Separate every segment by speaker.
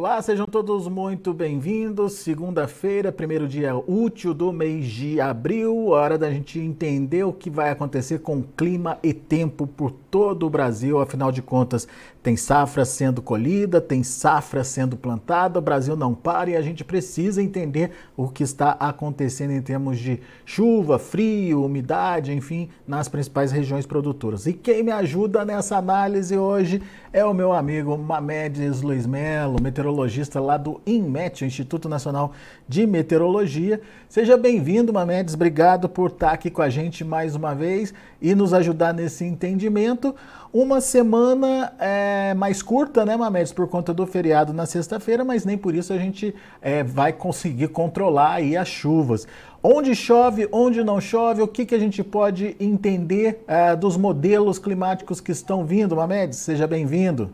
Speaker 1: Olá, sejam todos muito bem-vindos. Segunda-feira, primeiro dia útil do mês de abril, hora da gente entender o que vai acontecer com clima e tempo por todo o Brasil. Afinal de contas, tem safra sendo colhida, tem safra sendo plantada, o Brasil não para e a gente precisa entender o que está acontecendo em termos de chuva, frio, umidade, enfim, nas principais regiões produtoras. E quem me ajuda nessa análise hoje é o meu amigo Mamedes Luiz Melo, meteorologista lá do INMET, Instituto Nacional de Meteorologia. Seja bem-vindo, Mamedes, obrigado por estar aqui com a gente mais uma vez e nos ajudar nesse entendimento. Uma semana é, mais curta, né, Mamedes, por conta do feriado na sexta-feira, mas nem por isso a gente é, vai conseguir controlar aí as chuvas. Onde chove, onde não chove, o que, que a gente pode entender é, dos modelos climáticos que estão vindo, Mamedes? Seja bem-vindo.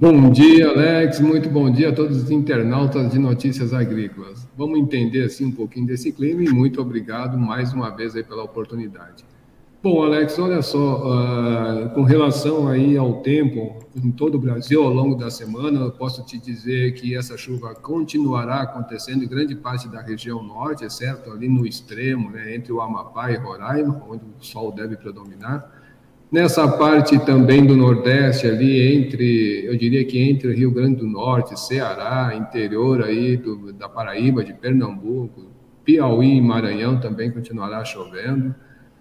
Speaker 2: Bom dia, Alex. Muito bom dia a todos os internautas de notícias agrícolas. Vamos entender assim um pouquinho desse clima e muito obrigado mais uma vez aí pela oportunidade. Bom, Alex, olha só, uh, com relação aí ao tempo em todo o Brasil ao longo da semana, eu posso te dizer que essa chuva continuará acontecendo em grande parte da região norte, exceto ali no extremo, né, entre o Amapá e Roraima, onde o sol deve predominar. Nessa parte também do Nordeste, ali entre, eu diria que entre Rio Grande do Norte, Ceará, interior aí do, da Paraíba, de Pernambuco, Piauí e Maranhão também continuará chovendo.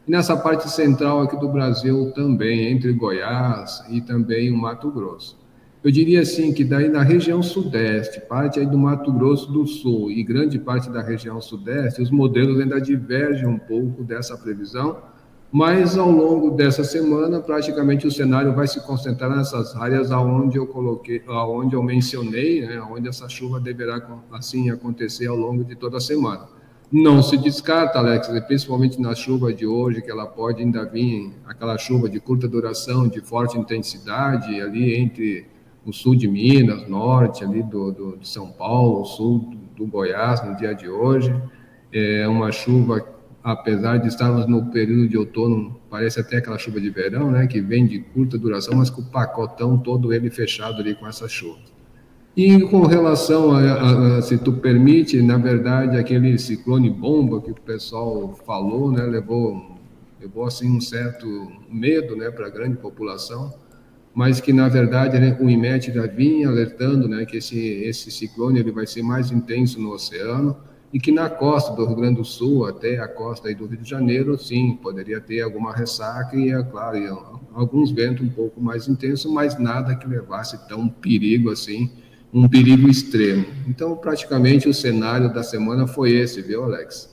Speaker 2: E nessa parte central aqui do Brasil também, entre Goiás e também o Mato Grosso. Eu diria assim que daí na região sudeste, parte aí do Mato Grosso do Sul e grande parte da região sudeste, os modelos ainda divergem um pouco dessa previsão, mas ao longo dessa semana, praticamente o cenário vai se concentrar nessas áreas aonde eu coloquei, aonde eu mencionei, né, onde essa chuva deverá assim acontecer ao longo de toda a semana. Não se descarta, Alex, principalmente na chuva de hoje, que ela pode ainda vir aquela chuva de curta duração, de forte intensidade, ali entre o sul de Minas, norte ali do, do de São Paulo, sul do, do Goiás no dia de hoje. É uma chuva, apesar de estarmos no período de outono, parece até aquela chuva de verão, né, que vem de curta duração, mas com o pacotão todo ele fechado ali com essa chuva. E com relação a, a, se tu permite, na verdade, aquele ciclone bomba que o pessoal falou, né, levou, levou assim um certo medo, né, para a grande população, mas que na verdade né, o IMET já vinha alertando, né, que esse esse ciclone ele vai ser mais intenso no oceano e que na costa do Rio Grande do Sul até a costa do Rio de Janeiro, sim, poderia ter alguma ressaca e, é claro, e, alguns ventos um pouco mais intensos, mas nada que levasse tão perigo assim um perigo extremo. Então, praticamente, o cenário da semana foi esse, viu, Alex?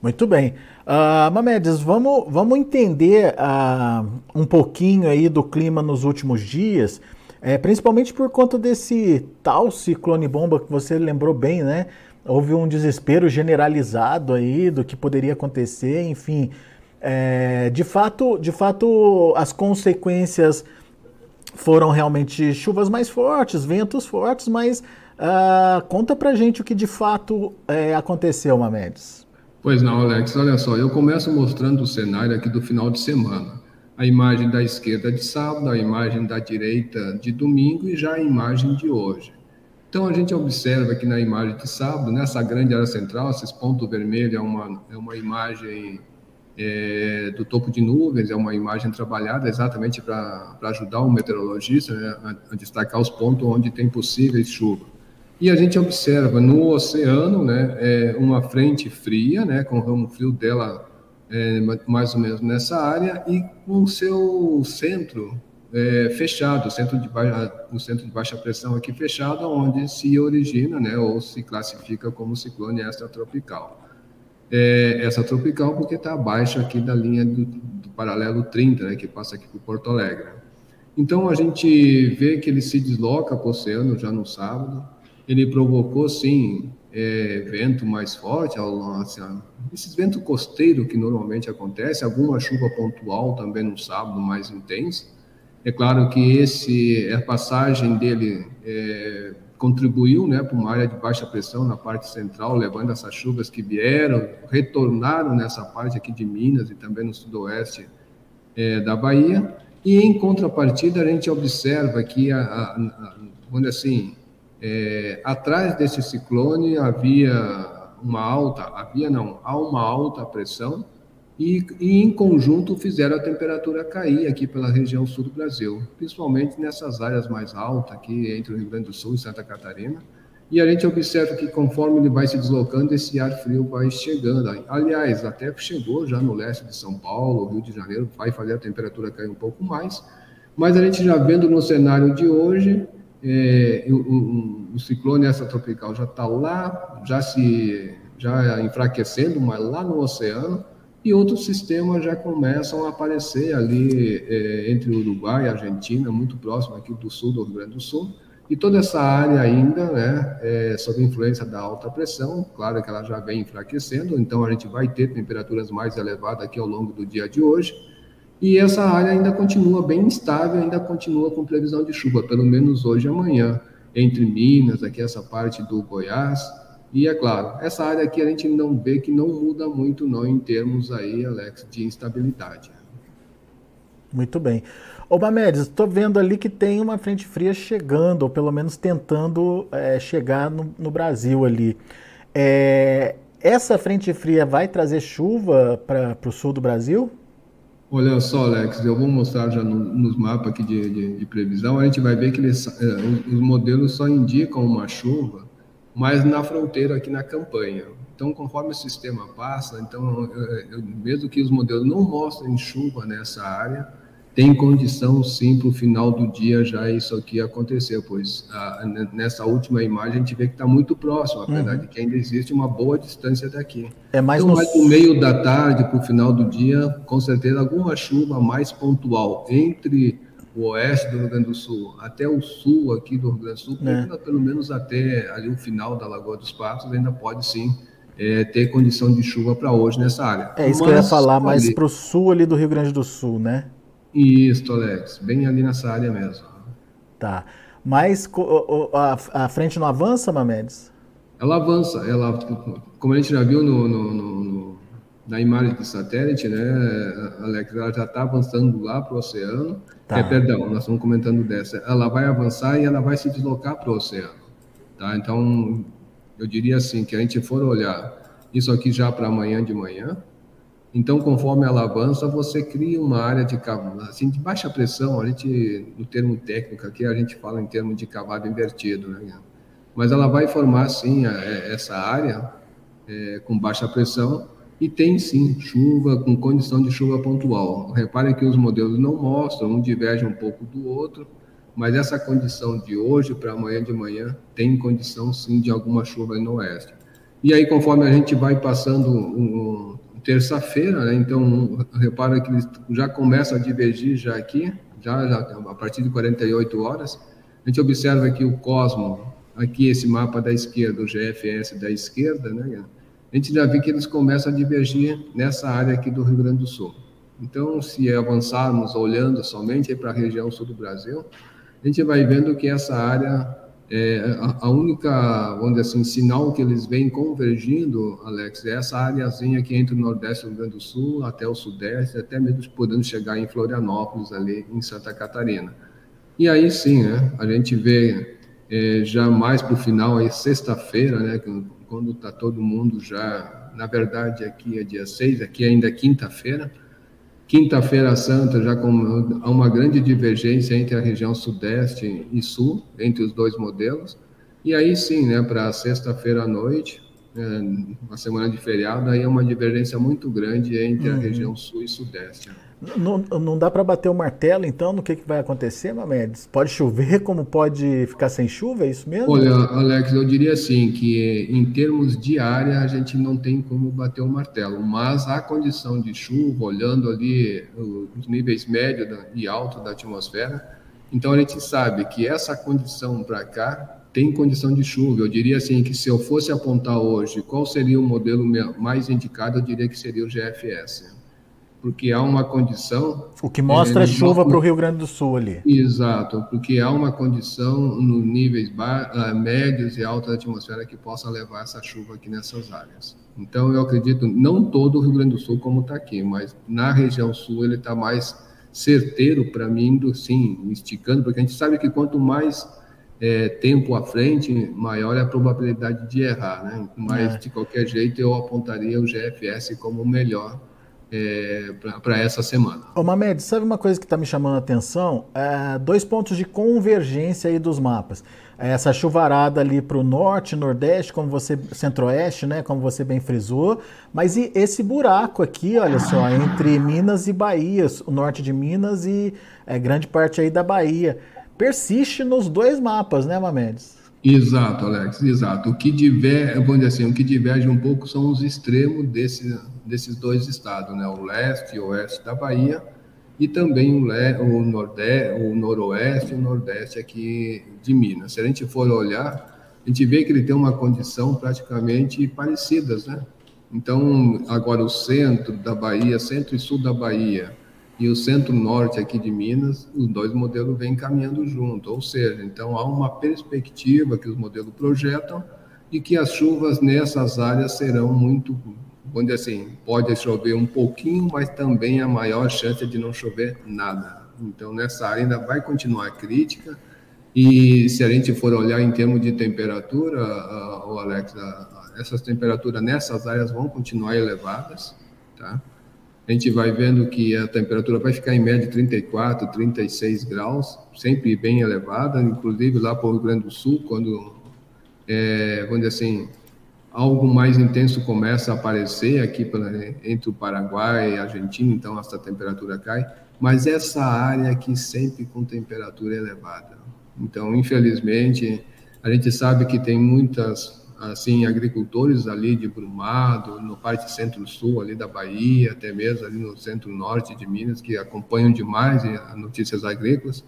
Speaker 1: Muito bem. Uh, Mamedes, vamos, vamos entender uh, um pouquinho aí do clima nos últimos dias, é, principalmente por conta desse tal ciclone bomba que você lembrou bem, né? Houve um desespero generalizado aí do que poderia acontecer, enfim. É, de fato, de fato, as consequências foram realmente chuvas mais fortes, ventos fortes, mas uh, conta pra gente o que de fato é, aconteceu, Mamedes.
Speaker 2: Pois não, Alex, olha só, eu começo mostrando o cenário aqui do final de semana. A imagem da esquerda de sábado, a imagem da direita de domingo e já a imagem de hoje. Então a gente observa que na imagem de sábado, nessa grande área central, esses pontos vermelhos é uma, é uma imagem é, do topo de nuvens, é uma imagem trabalhada exatamente para ajudar o meteorologista né, a, a, destacar os pontos onde tem possíveis chuva. E a gente observa no oceano né, é, uma frente fria, né, com o ramo frio dela é, mais ou menos nessa área, e com o seu centro é, fechado, centro, de baixa, o centro de baixa pressão aqui fechado, onde se origina né, ou se classifica como ciclone extratropical é, essa tropical porque está abaixo aqui da linha do, do paralelo 30, né, que passa aqui por Porto Alegre. Então a gente vê que ele se desloca para o oceano já no sábado. Ele provocou sim é, vento mais forte, assim, esses ventos costeiros que normalmente acontece, alguma chuva pontual também no sábado mais intensa. É claro que esse a passagem dele é, contribuiu né, para uma área de baixa pressão na parte central, levando essas chuvas que vieram, retornaram nessa parte aqui de Minas e também no sudoeste é, da Bahia. E em contrapartida, a gente observa que, a, a, a, onde assim, é, atrás desse ciclone havia uma alta, havia não, há uma alta pressão e, e, em conjunto fizeram a temperatura cair aqui pela região sul do Brasil, principalmente nessas áreas mais altas aqui entre o Rio Grande do Sul e Santa Catarina. E a gente observa que conforme ele vai se deslocando, esse ar frio vai chegando. Aliás, até chegou já no leste de São Paulo, Rio de Janeiro, vai fazer a temperatura cair um pouco mais. Mas a gente já vendo no cenário de hoje, é, o, o, ciclone essa tropical já está lá, já se já enfraquecendo, mas lá no oceano, e outros sistemas já começam a aparecer ali é, entre Uruguai e Argentina, muito próximo aqui do sul do Rio Grande do Sul, e toda essa área ainda, né, é, sob influência da alta pressão, claro que ela já vem enfraquecendo, então a gente vai ter temperaturas mais elevadas aqui ao longo do dia de hoje, e essa área ainda continua bem instável, ainda continua com previsão de chuva, pelo menos hoje e amanhã, entre Minas, aqui essa parte do Goiás. E é claro, essa área aqui a gente não vê que não muda muito não em termos aí, Alex, de instabilidade.
Speaker 1: Muito bem. Ô Mamedes, estou vendo ali que tem uma frente fria chegando, ou pelo menos tentando é, chegar no, no, Brasil ali. É, essa frente fria vai trazer chuva para o sul do Brasil?
Speaker 2: Olha só, Alex, eu vou mostrar já no, nos mapas aqui de, de, de, previsão, a gente vai ver que eles, é, os, modelos só indicam uma chuva, mas na fronteira aqui na campanha. Então, conforme o sistema passa, então, eu, eu, mesmo que os modelos não mostrem chuva nessa área, tem condição sim para o final do dia já isso aqui acontecer, pois a, nessa última imagem a gente vê que está muito próximo, apesar uhum. de que ainda existe uma boa distância daqui. É mais então, no... mais no meio da tarde para o final do dia, com certeza alguma chuva mais pontual entre o oeste do Rio Grande do Sul até o sul aqui do Rio Grande do Sul, é. pelo menos até ali o final da Lagoa dos Patos, ainda pode sim é, ter condição de chuva para hoje nessa área.
Speaker 1: É isso Mas, que eu ia falar, mais para o sul ali do Rio Grande do Sul, né?
Speaker 2: Isso, Alex, bem ali nessa área mesmo.
Speaker 1: Tá. Mas a, a frente não avança, Mamedes?
Speaker 2: Ela avança. Ela, como a gente já viu no, no, no, na imagem do satélite, né, Alex, ela já está avançando lá para o oceano. Tá. É, perdão, nós estamos comentando dessa. Ela vai avançar e ela vai se deslocar para o oceano. Tá? Então, eu diria assim, que a gente for olhar isso aqui já para amanhã de manhã, então, conforme ela avança, você cria uma área de assim de baixa pressão. A gente, no termo técnico aqui, a gente fala em termos de cavado invertido, né? Mas ela vai formar sim a, é, essa área é, com baixa pressão e tem sim chuva com condição de chuva pontual. Repare que os modelos não mostram, um diverge um pouco do outro, mas essa condição de hoje para amanhã de manhã tem condição sim de alguma chuva no oeste. E aí, conforme a gente vai passando um, terça-feira, né? então repara que já começam a divergir já aqui, já, já, a partir de 48 horas. A gente observa aqui o Cosmo, aqui esse mapa da esquerda, o GFS da esquerda, né? A gente já vê que eles começam a divergir nessa área aqui do Rio Grande do Sul. Então, se avançarmos olhando somente para a região sul do Brasil, a gente vai vendo que essa área é, a, única, dizer assim, sinal que eles vêm convergindo, Alex, é essa áreazinha que entre o Nordeste do Rio Grande do Sul até o Sudeste, até mesmo podendo chegar em Florianópolis, ali em Santa Catarina. E aí sim, né, a gente vê é, já mais para o final, aí sexta-feira, né, quando está todo mundo já, na verdade aqui é dia 6, aqui ainda é quinta-feira, Quinta-feira Santa, já com uma grande divergência entre a região Sudeste e Sul, entre os dois modelos. E aí sim, né, para sexta-feira à noite, uma semana de feriado, aí é uma divergência muito grande entre uhum. a região Sul e Sudeste.
Speaker 1: Não, não dá para bater o martelo, então, no que, que vai acontecer, Mamedes? Pode chover como pode ficar sem chuva, é isso mesmo?
Speaker 2: Olha, Alex, eu diria assim, que em termos de área, a gente não tem como bater o martelo, mas a condição de chuva, olhando ali os níveis médio e alto da atmosfera, então a gente sabe que essa condição para cá tem condição de chuva. Eu diria assim que se eu fosse apontar hoje qual seria o modelo mais indicado, eu diria que seria o GFS porque há uma condição.
Speaker 1: O que mostra é, chuva para o Rio Grande do Sul ali.
Speaker 2: Exato, porque há uma condição nos níveis uh, médios e altos da atmosfera que possa levar essa chuva aqui nessas áreas. Então, eu acredito, não todo o Rio Grande do Sul como está aqui, mas na região sul ele está mais certeiro para mim, do, sim, esticando, porque a gente sabe que quanto mais é, tempo à frente, maior é a probabilidade de errar, né? Mas, é. de qualquer jeito, eu apontaria o GFS como o melhor é, para essa semana.
Speaker 1: Ô Mamed, sabe uma coisa que está me chamando a atenção? É, dois pontos de convergência aí dos mapas. É essa chuvarada ali para o norte, nordeste, como você, centro-oeste, né? Como você bem frisou. Mas e esse buraco aqui, olha só, entre Minas e Bahia, o norte de Minas e é, grande parte aí da Bahia persiste nos dois mapas, né, Mamedes?
Speaker 2: Exato, Alex, exato. O que diverge, vamos dizer assim, o que diverge um pouco são os extremos desse, desses dois estados, né? O leste e o oeste da Bahia e também o, le, o, o noroeste e o nordeste aqui de Minas. Se a gente for olhar, a gente vê que ele tem uma condição praticamente parecidas, né? Então, agora o centro da Bahia, centro e sul da Bahia, e o centro-norte aqui de Minas, os dois modelos vêm caminhando junto, ou seja, então há uma perspectiva que os modelos projetam e que as chuvas nessas áreas serão muito, dizer assim, pode chover um pouquinho, mas também a maior chance de não chover nada. Então, nessa área ainda vai continuar crítica, e se a gente for olhar em termos de temperatura, o Alex, essas temperaturas nessas áreas vão continuar elevadas, tá? A gente vai vendo que a temperatura vai ficar em média 34, 36 graus, sempre bem elevada, inclusive lá para o Rio Grande do Sul, quando, é, dizer assim, algo mais intenso começa a aparecer aqui entre o Paraguai e a Argentina, então essa temperatura cai, mas essa área aqui sempre com temperatura elevada. Então, infelizmente, a gente sabe que tem muitas assim, agricultores ali de Brumado, no parte centro-sul ali da Bahia, até mesmo ali no centro-norte de Minas, que acompanham demais as notícias agrícolas.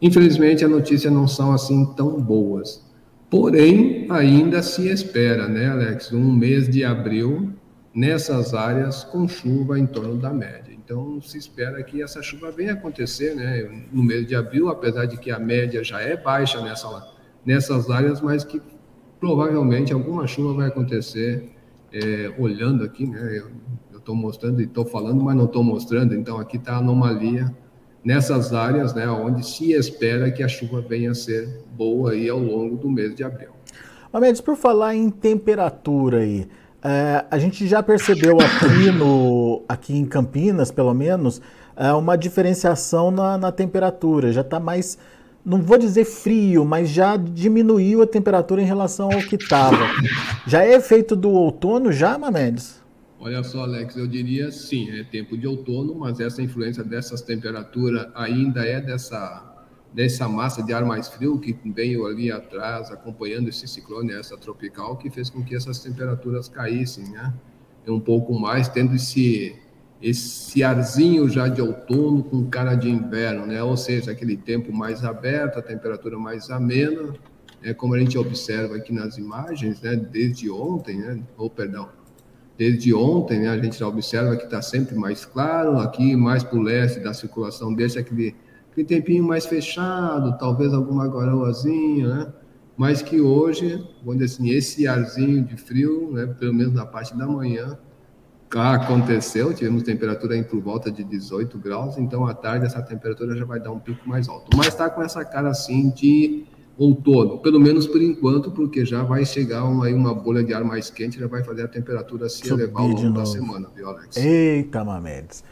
Speaker 2: Infelizmente, as notícias não são assim tão boas. Porém, ainda se espera, né, Alex, um mês de abril nessas áreas com chuva em torno da média. Então, se espera que essa chuva venha acontecer, né, no mês de abril, apesar de que a média já é baixa nessa, nessas áreas, mas que provavelmente alguma chuva vai acontecer. É, olhando aqui, né? Eu estou mostrando e estou falando, mas não estou mostrando. Então aqui está a anomalia nessas áreas, né? Onde se espera que a chuva venha a ser boa aí ao longo do mês de abril.
Speaker 1: Amedes, por falar em temperatura aí, é, a gente já percebeu aqui no, aqui em Campinas, pelo menos, é, uma diferenciação na, na temperatura. Já está mais não vou dizer frio, mas já diminuiu a temperatura em relação ao que estava. Já é efeito do outono já, Manedes?
Speaker 2: Olha só, Alex, eu diria sim, é tempo de outono, mas essa influência dessas temperaturas ainda é dessa dessa massa de ar mais frio que veio ali atrás, acompanhando esse ciclone, essa tropical, que fez com que essas temperaturas caíssem, né? Um pouco mais, tendo esse esse arzinho já de outono com cara de inverno, né? Ou seja, aquele tempo mais aberto, a temperatura mais amena, é como a gente observa aqui nas imagens, né? Desde ontem, né? Ou perdão, desde ontem, né? A gente já observa que está sempre mais claro, aqui mais para o leste da circulação deixa aquele, aquele tempinho mais fechado, talvez alguma garoazinha, né? Mas que hoje, dizer assim, esse arzinho de frio, né? Pelo menos na parte da manhã aconteceu, tivemos temperatura em por volta de 18 graus, então à tarde essa temperatura já vai dar um pico mais alto. Mas está com essa cara assim de outono, pelo menos por enquanto, porque já vai chegar uma, aí uma bolha de ar mais quente, já vai fazer a temperatura se Subir elevar ao longo da semana, viu, Alex?
Speaker 1: Eita, Mamedes.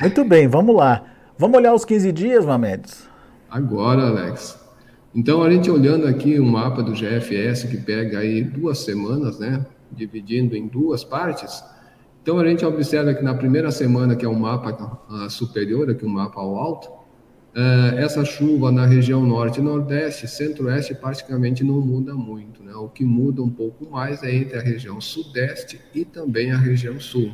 Speaker 1: Muito bem, vamos lá. Vamos olhar os 15 dias, Mamedes?
Speaker 2: Agora, Alex. Então, a gente olhando aqui o mapa do GFS, que pega aí duas semanas, né? Dividindo em duas partes, então a gente observa que na primeira semana, que é um mapa superior, aqui um mapa ao alto, uh, essa chuva na região norte e nordeste, centro-oeste praticamente não muda muito. Né? O que muda um pouco mais é entre a região sudeste e também a região sul.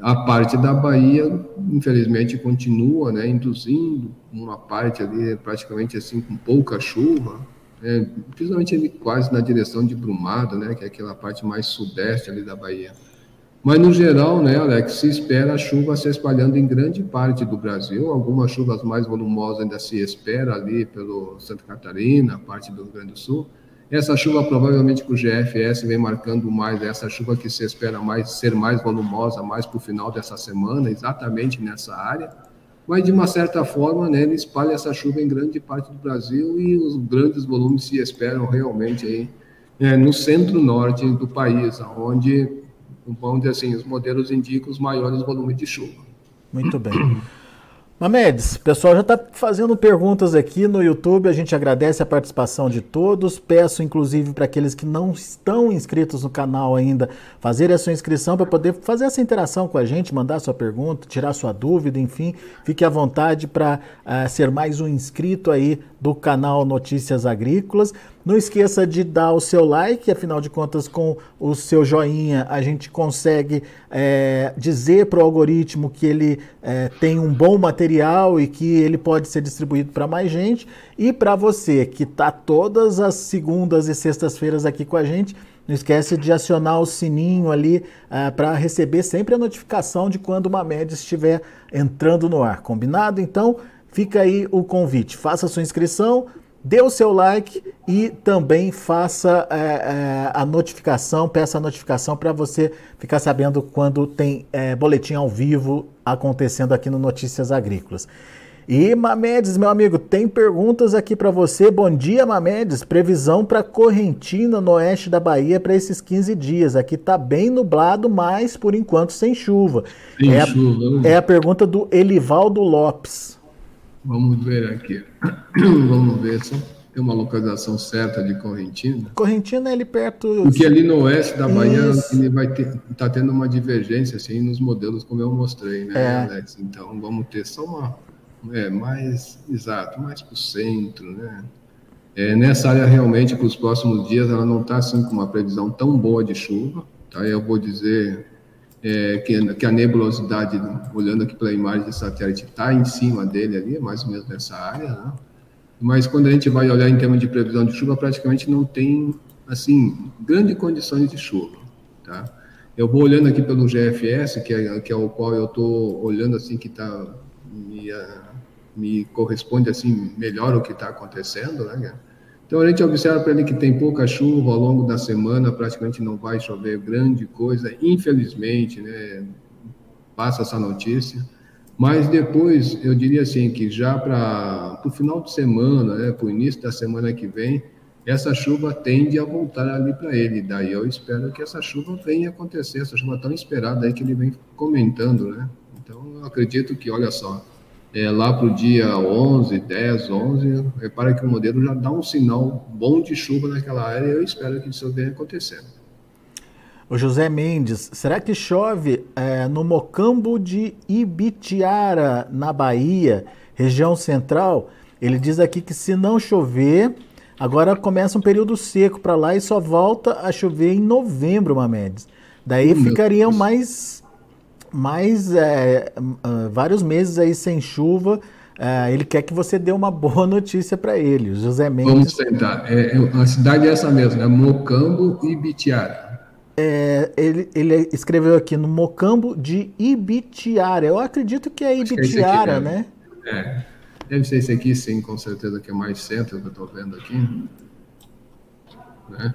Speaker 2: A parte da Bahia, infelizmente, continua né, induzindo uma parte ali praticamente assim com pouca chuva, né, principalmente ali, quase na direção de Brumado, né, que é aquela parte mais sudeste ali da Bahia. Mas, no geral, né, Alex, se espera a chuva se espalhando em grande parte do Brasil. Algumas chuvas mais volumosas ainda se espera ali pelo Santa Catarina, parte do Rio Grande do Sul. Essa chuva, provavelmente, que o GFS vem marcando mais, essa chuva que se espera mais ser mais volumosa, mais para o final dessa semana, exatamente nessa área. mas de uma certa forma, né, ele espalha essa chuva em grande parte do Brasil e os grandes volumes se esperam realmente aí é, no centro-norte do país, onde, vamos dizer assim, os modelos indicam os maiores volumes de chuva.
Speaker 1: Muito bem. Mamedes, o pessoal já está fazendo perguntas aqui no YouTube. A gente agradece a participação de todos. Peço, inclusive, para aqueles que não estão inscritos no canal ainda, fazer a sua inscrição para poder fazer essa interação com a gente, mandar sua pergunta, tirar sua dúvida, enfim. Fique à vontade para uh, ser mais um inscrito aí do canal Notícias Agrícolas. Não esqueça de dar o seu like, afinal de contas, com o seu joinha, a gente consegue é, dizer para o algoritmo que ele é, tem um bom material e que ele pode ser distribuído para mais gente. E para você que está todas as segundas e sextas-feiras aqui com a gente, não esquece de acionar o sininho ali uh, para receber sempre a notificação de quando uma média estiver entrando no ar. Combinado? Então, fica aí o convite. Faça sua inscrição, dê o seu like e também faça é, é, a notificação, peça a notificação para você ficar sabendo quando tem é, boletim ao vivo acontecendo aqui no Notícias Agrícolas. E Mamedes, meu amigo, tem perguntas aqui para você. Bom dia, Mamedes. Previsão para Correntina, no oeste da Bahia, para esses 15 dias. Aqui tá bem nublado, mas por enquanto sem chuva. Sem é, chuva. A, é a pergunta do Elivaldo Lopes.
Speaker 2: Vamos ver aqui. Vamos ver se tem uma localização certa de Correntina.
Speaker 1: Correntina é ali perto.
Speaker 2: Porque ali no oeste da Bahia Isso. ele vai ter, tá tendo uma divergência assim nos modelos como eu mostrei, né, é. Alex? Então vamos ter só uma é, mais exato, mais para o centro, né? É, nessa área realmente para os próximos dias ela não está assim com uma previsão tão boa de chuva, tá? Eu vou dizer é, que, que, a nebulosidade, olhando aqui pela imagem de satélite, está em cima dele ali, mais ou menos nessa área, né? Mas quando a gente vai olhar em termos de previsão de chuva, praticamente não tem, assim, grandes condições de chuva, tá? Eu vou olhando aqui pelo GFS, que é, que é o qual eu estou olhando, assim, que está me, me corresponde, assim, melhor o que está acontecendo, né? Então a gente observa para ele que tem pouca chuva ao longo da semana, praticamente não vai chover grande coisa, infelizmente, né? Passa essa notícia. Mas depois, eu diria assim, que já para o final de semana, né, para o início da semana que vem, essa chuva tende a voltar ali para ele. Daí eu espero que essa chuva venha acontecer, essa chuva tão esperada aí que ele vem comentando, né? Então, eu acredito que, olha só, é, lá para o dia 11, 10, 11, repara que o modelo já dá um sinal bom de chuva naquela área e eu espero que isso venha acontecendo.
Speaker 1: O José Mendes, será que chove é, no Mocambo de Ibitiara, na Bahia, região central? Ele diz aqui que se não chover, agora começa um período seco para lá e só volta a chover em novembro, Mamedes. Daí ficariam mais mais é, uh, vários meses aí sem chuva. Uh, ele quer que você dê uma boa notícia para ele. José Mendes.
Speaker 2: Vamos tentar. É, é, a cidade é essa mesmo, é Mocambo e Ibitiara.
Speaker 1: É, ele, ele escreveu aqui no Mocambo de Ibitiara. Eu acredito que é Ibitiara,
Speaker 2: que é
Speaker 1: né?
Speaker 2: É. Deve ser esse aqui, sim, com certeza que é mais centro que eu estou vendo aqui. Né?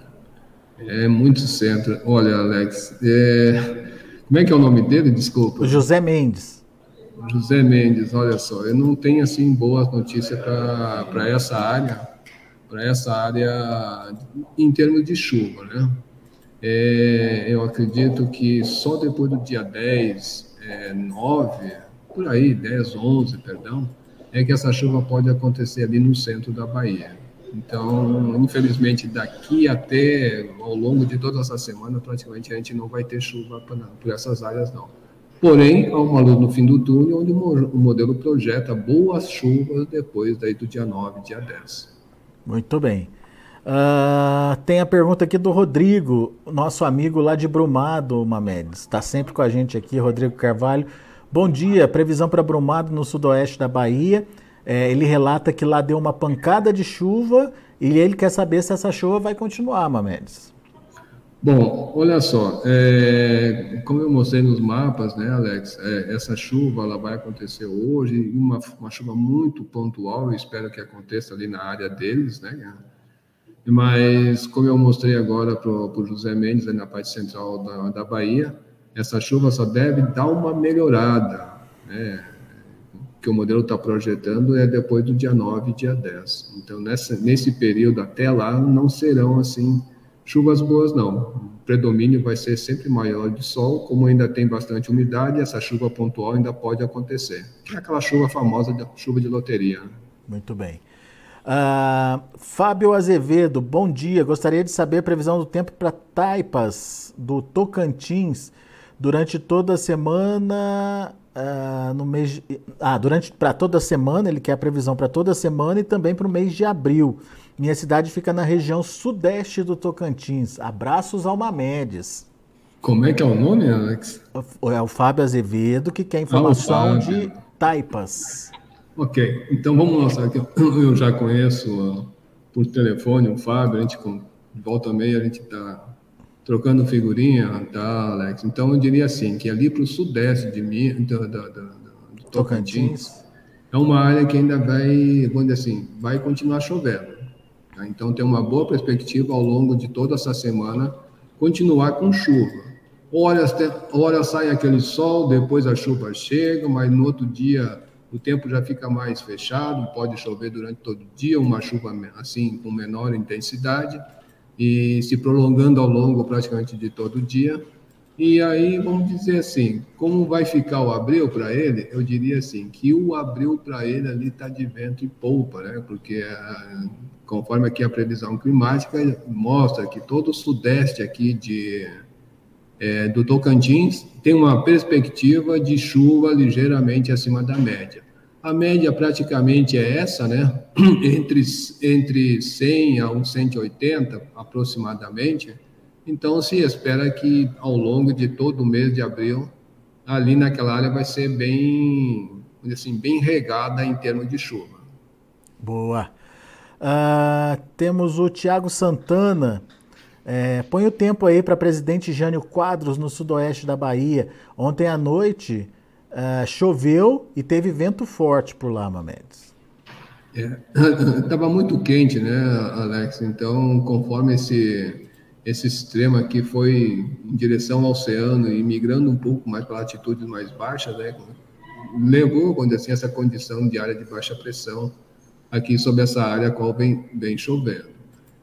Speaker 2: É muito centro. Olha, Alex, é, como é que é o nome dele? Desculpa.
Speaker 1: José Mendes.
Speaker 2: José Mendes, olha só, eu não tenho assim boas notícias para essa área, para essa área em termos de chuva, né? É, eu acredito que só depois do dia 10, é, 9, por aí, 10, 11, perdão, é que essa chuva pode acontecer ali no centro da Bahia. Então, infelizmente, daqui até ao longo de toda essa semana, praticamente a gente não vai ter chuva por essas áreas, não. Porém, há uma luz no fim do túnel, onde o modelo projeta boas chuvas depois daí do dia 9, dia 10.
Speaker 1: Muito bem. Uh, tem a pergunta aqui do Rodrigo, nosso amigo lá de Brumado, Mamedes. Está sempre com a gente aqui, Rodrigo Carvalho. Bom dia, previsão para Brumado no sudoeste da Bahia. É, ele relata que lá deu uma pancada de chuva e ele quer saber se essa chuva vai continuar, Mamedes.
Speaker 2: Bom, olha só, é, como eu mostrei nos mapas, né, Alex, é, essa chuva ela vai acontecer hoje, uma, uma chuva muito pontual, eu espero que aconteça ali na área deles, né, mas como eu mostrei agora para o José Mendes, na parte central da, da Bahia, essa chuva só deve dar uma melhorada, né, que o modelo está projetando é depois do dia 9 e dia 10. Então, nessa, nesse período até lá, não serão assim chuvas boas, não. O predomínio vai ser sempre maior de sol, como ainda tem bastante umidade, essa chuva pontual ainda pode acontecer. Que é aquela chuva famosa, da chuva de loteria. Né?
Speaker 1: Muito bem. Uh, Fábio Azevedo, bom dia. Gostaria de saber a previsão do tempo para Taipas, do Tocantins, durante toda a semana uh, no mês. Ah, durante para toda semana, ele quer a previsão para toda semana e também para o mês de abril. Minha cidade fica na região sudeste do Tocantins. Abraços Alma Mendes.
Speaker 2: Como é que é o nome, Alex?
Speaker 1: É o Fábio Azevedo que quer informação ah, de Taipas.
Speaker 2: Ok, então vamos aqui. Eu já conheço uh, por telefone o Fábio, a gente volta meia a gente está trocando figurinha, tá, Alex? Então eu diria assim, que ali para o sudeste de mim, do, do, do, do Tocantins, é uma área que ainda vai, vamos dizer assim, vai continuar chovendo. Tá? Então tem uma boa perspectiva ao longo de toda essa semana continuar com chuva. Horas, horas sai aquele sol, depois a chuva chega, mas no outro dia o tempo já fica mais fechado, pode chover durante todo o dia, uma chuva assim com menor intensidade e se prolongando ao longo praticamente de todo o dia. E aí, vamos dizer assim, como vai ficar o abril para ele? Eu diria assim, que o abril para ele ali está de vento e polpa, né? Porque ah, conforme aqui a previsão climática mostra que todo o sudeste aqui de, é, do Tocantins tem uma perspectiva de chuva ligeiramente acima da média. A média praticamente é essa, né? Entre, entre 100 a 180 aproximadamente. Então, se espera que ao longo de todo o mês de abril, ali naquela área vai ser bem, assim, bem regada em termos de chuva.
Speaker 1: Boa. Uh, temos o Tiago Santana. É, põe o tempo aí para presidente Jânio Quadros no sudoeste da Bahia. Ontem à noite uh, choveu e teve vento forte por lá, Mamedes.
Speaker 2: Estava é, muito quente, né, Alex? Então, conforme esse, esse extremo aqui foi em direção ao oceano e migrando um pouco mais para latitudes mais baixas, né, levou, quando assim, essa condição de área de baixa pressão aqui sobre essa área qual vem, vem chovendo.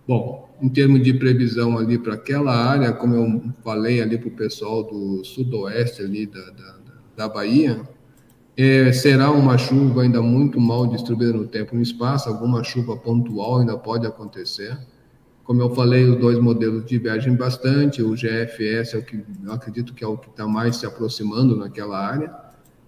Speaker 2: Bom, em termos de previsão ali para aquela área, como eu falei ali para o pessoal do sudoeste ali da, da da Bahia, é, será uma chuva ainda muito mal distribuída no tempo e no espaço, alguma chuva pontual ainda pode acontecer. Como eu falei, os dois modelos divergem bastante, o GFS é o que eu acredito que é o que está mais se aproximando naquela área.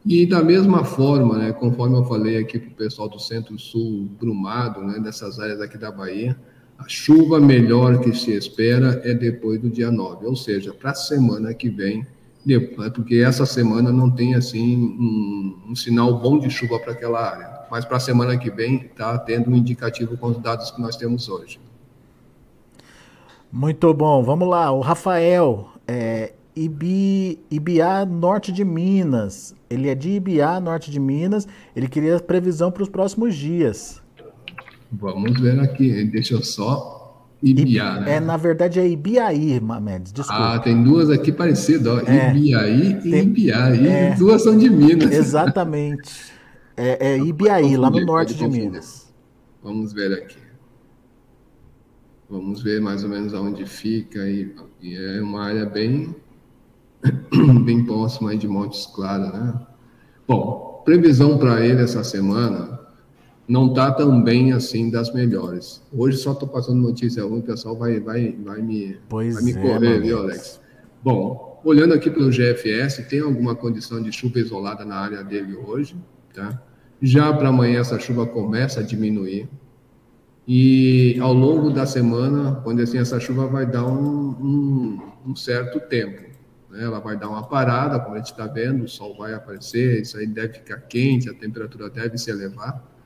Speaker 2: E da mesma forma, né, conforme eu falei aqui para o pessoal do Centro-Sul Brumado, né, dessas áreas aqui da Bahia, a chuva melhor que se espera é depois do dia 9, ou seja, para a semana que vem, porque essa semana não tem assim um, um sinal bom de chuva para aquela área. Mas para a semana que vem está tendo um indicativo com os dados que nós temos hoje.
Speaker 1: Muito bom, vamos lá. O Rafael, é, Ibi, Ibiá, norte de Minas. Ele é de Ibiá, norte de Minas. Ele queria previsão para os próximos dias.
Speaker 2: Vamos ver aqui. Deixa eu só Ibiá,
Speaker 1: né? É, na verdade é Ibiaí, Mamedes, desculpa.
Speaker 2: Ah, tem duas aqui parecidas, ó. É, Ibiaí e tem, Ibiaí. É, duas são de Minas.
Speaker 1: Exatamente. É, é Ibiaí, lá no norte de Minas.
Speaker 2: Vamos ver aqui. Vamos ver mais ou menos aonde fica. E, e é uma área bem, bem próxima de Montes Claros, né? Bom, previsão para ele essa semana não está tão bem assim das melhores. Hoje só estou passando notícia ruim, o pessoal vai, vai, vai me, pois vai me é, correr, viu, Alex? Bom, olhando aqui pelo GFS, tem alguma condição de chuva isolada na área dele hoje, tá? Já para amanhã essa chuva começa a diminuir. E ao longo da semana, quando assim, essa chuva vai dar um, um, um certo tempo. Né? Ela vai dar uma parada, como a gente está vendo, o sol vai aparecer, isso aí deve ficar quente, a temperatura deve se elevar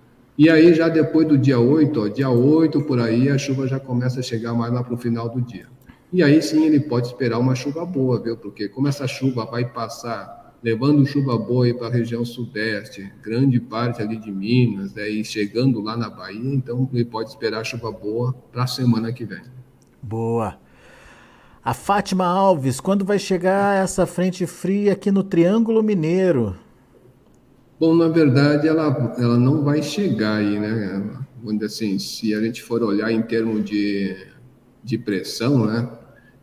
Speaker 2: e aí, já depois do dia 8, ó, dia 8 por aí, a chuva já começa a chegar mais lá para o final do dia. E aí sim ele pode esperar uma chuva boa, viu? Porque como essa chuva vai passar, levando chuva boa para a região sudeste, grande parte ali de Minas, né, e chegando lá na Bahia, então ele pode esperar chuva boa para a semana que vem.
Speaker 1: Boa. A Fátima Alves, quando vai chegar essa frente fria aqui no Triângulo Mineiro?
Speaker 2: Bom, na verdade, ela, ela não vai chegar aí, né? Vamos assim, se a gente for olhar em termos de, de pressão, né?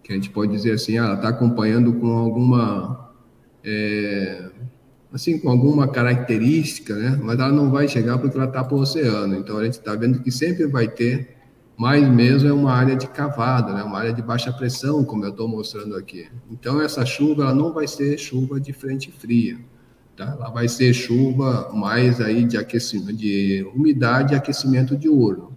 Speaker 2: Que a gente pode dizer assim, ah, ela está acompanhando com alguma, é, assim, com alguma característica, né? Mas ela não vai chegar porque ela está para o oceano. Então, a gente está vendo que sempre vai ter, mais mesmo é uma área de cavada, né? Uma área de baixa pressão, como eu estou mostrando aqui. Então, essa chuva, ela não vai ser chuva de frente fria Tá? Ela vai ser chuva mais aí de aquecimento, de umidade e aquecimento diurno.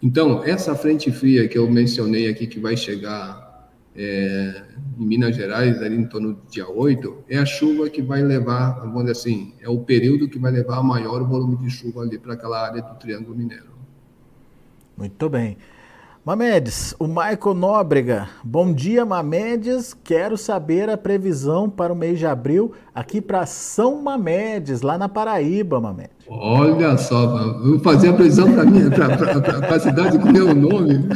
Speaker 2: Então, essa frente fria que eu mencionei aqui, que vai chegar é, em Minas Gerais, ali em torno do dia 8, é a chuva que vai levar, vamos dizer assim, é o período que vai levar maior volume de chuva ali para aquela área do Triângulo Mineiro.
Speaker 1: Muito bem. Mamedes, o Michael Nóbrega. Bom dia, Mamedes. Quero saber a previsão para o mês de abril aqui para São Mamedes, lá na Paraíba, Mamedes.
Speaker 2: Olha só, vou fazer a previsão para mim, para a cidade com meu nome.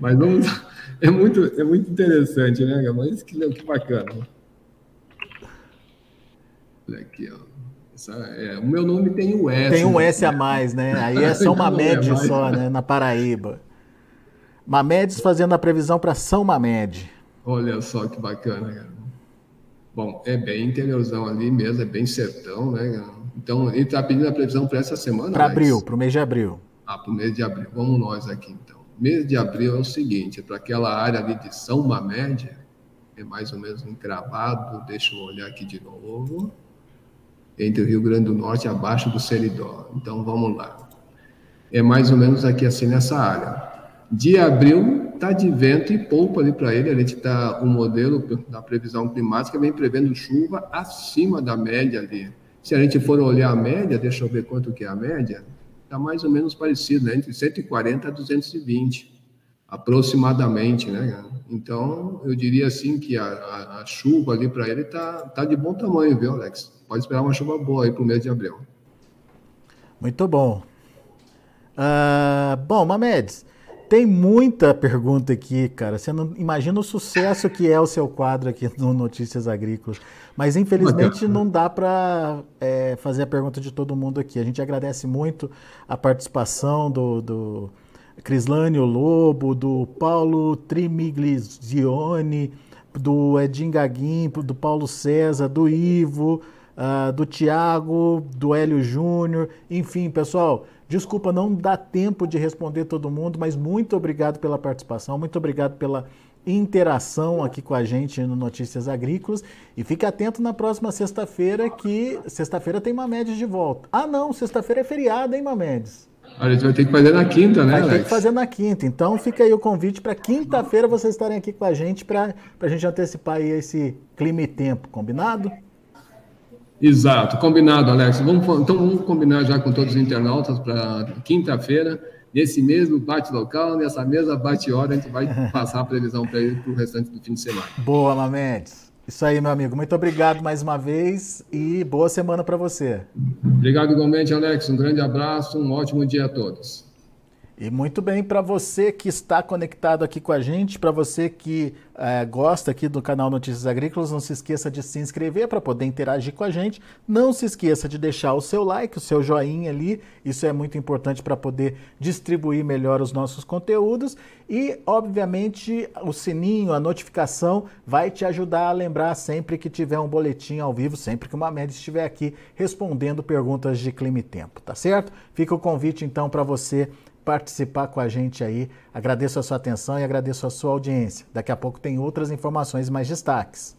Speaker 2: Mas vamos. É muito, é muito interessante, né, Mas que, que bacana. Olha aqui, ó. É, o meu nome tem o S.
Speaker 1: Tem um né? S a mais, né? Aí é São Mamedes é só, né? Na Paraíba. Mamedes fazendo a previsão para São Mamed.
Speaker 2: Olha só que bacana, cara. Bom, é bem interiorzão ali mesmo, é bem sertão, né? Cara? Então, ele está pedindo a previsão para essa semana?
Speaker 1: Para abril, para o mês de abril.
Speaker 2: Ah, para o mês de abril. Vamos nós aqui, então. Mês de abril é o seguinte, para aquela área ali de São Mamed, é mais ou menos encravado, deixa eu olhar aqui de novo, entre o Rio Grande do Norte abaixo do Seridó. Então, vamos lá. É mais ou menos aqui assim nessa área de abril está de vento e pouco ali para ele. A gente está, o modelo da previsão climática vem prevendo chuva acima da média ali. Se a gente for olhar a média, deixa eu ver quanto que é a média, está mais ou menos parecido, né? entre 140 a 220, aproximadamente, né? Então, eu diria assim que a, a, a chuva ali para ele está tá de bom tamanho, viu, Alex? Pode esperar uma chuva boa aí para o mês de abril.
Speaker 1: Muito bom. Uh, bom, Mamedes, tem muita pergunta aqui, cara. Você não imagina o sucesso que é o seu quadro aqui no Notícias Agrícolas. Mas infelizmente não dá para é, fazer a pergunta de todo mundo aqui. A gente agradece muito a participação do, do Crislânio Lobo, do Paulo Trimiglizione, do Edin Gaguin, do Paulo César, do Ivo, uh, do Tiago, do Hélio Júnior. Enfim, pessoal. Desculpa, não dá tempo de responder todo mundo, mas muito obrigado pela participação, muito obrigado pela interação aqui com a gente no Notícias Agrícolas. E fique atento na próxima sexta-feira, que sexta-feira tem Mamedes de volta. Ah, não, sexta-feira é feriado, hein, Mamedes?
Speaker 2: A gente vai ter que fazer na quinta, né,
Speaker 1: Vai Alex? ter que fazer na quinta. Então fica aí o convite para quinta-feira vocês estarem aqui com a gente para a gente antecipar aí esse clima e tempo, combinado?
Speaker 2: Exato, combinado, Alex. Vamos, então vamos combinar já com todos os internautas para quinta-feira, nesse mesmo bate-local, nessa mesma bate-hora, a gente vai passar a previsão para ele para o restante do fim de semana.
Speaker 1: Boa, Mamedes. Isso aí, meu amigo. Muito obrigado mais uma vez e boa semana para você.
Speaker 2: Obrigado igualmente, Alex. Um grande abraço, um ótimo dia a todos.
Speaker 1: E muito bem, para você que está conectado aqui com a gente, para você que é, gosta aqui do canal Notícias Agrícolas, não se esqueça de se inscrever para poder interagir com a gente. Não se esqueça de deixar o seu like, o seu joinha ali, isso é muito importante para poder distribuir melhor os nossos conteúdos. E, obviamente, o sininho, a notificação vai te ajudar a lembrar sempre que tiver um boletim ao vivo, sempre que uma média estiver aqui respondendo perguntas de clima e tempo, tá certo? Fica o convite então para você participar com a gente aí. Agradeço a sua atenção e agradeço a sua audiência. Daqui a pouco tem outras informações mais destaques.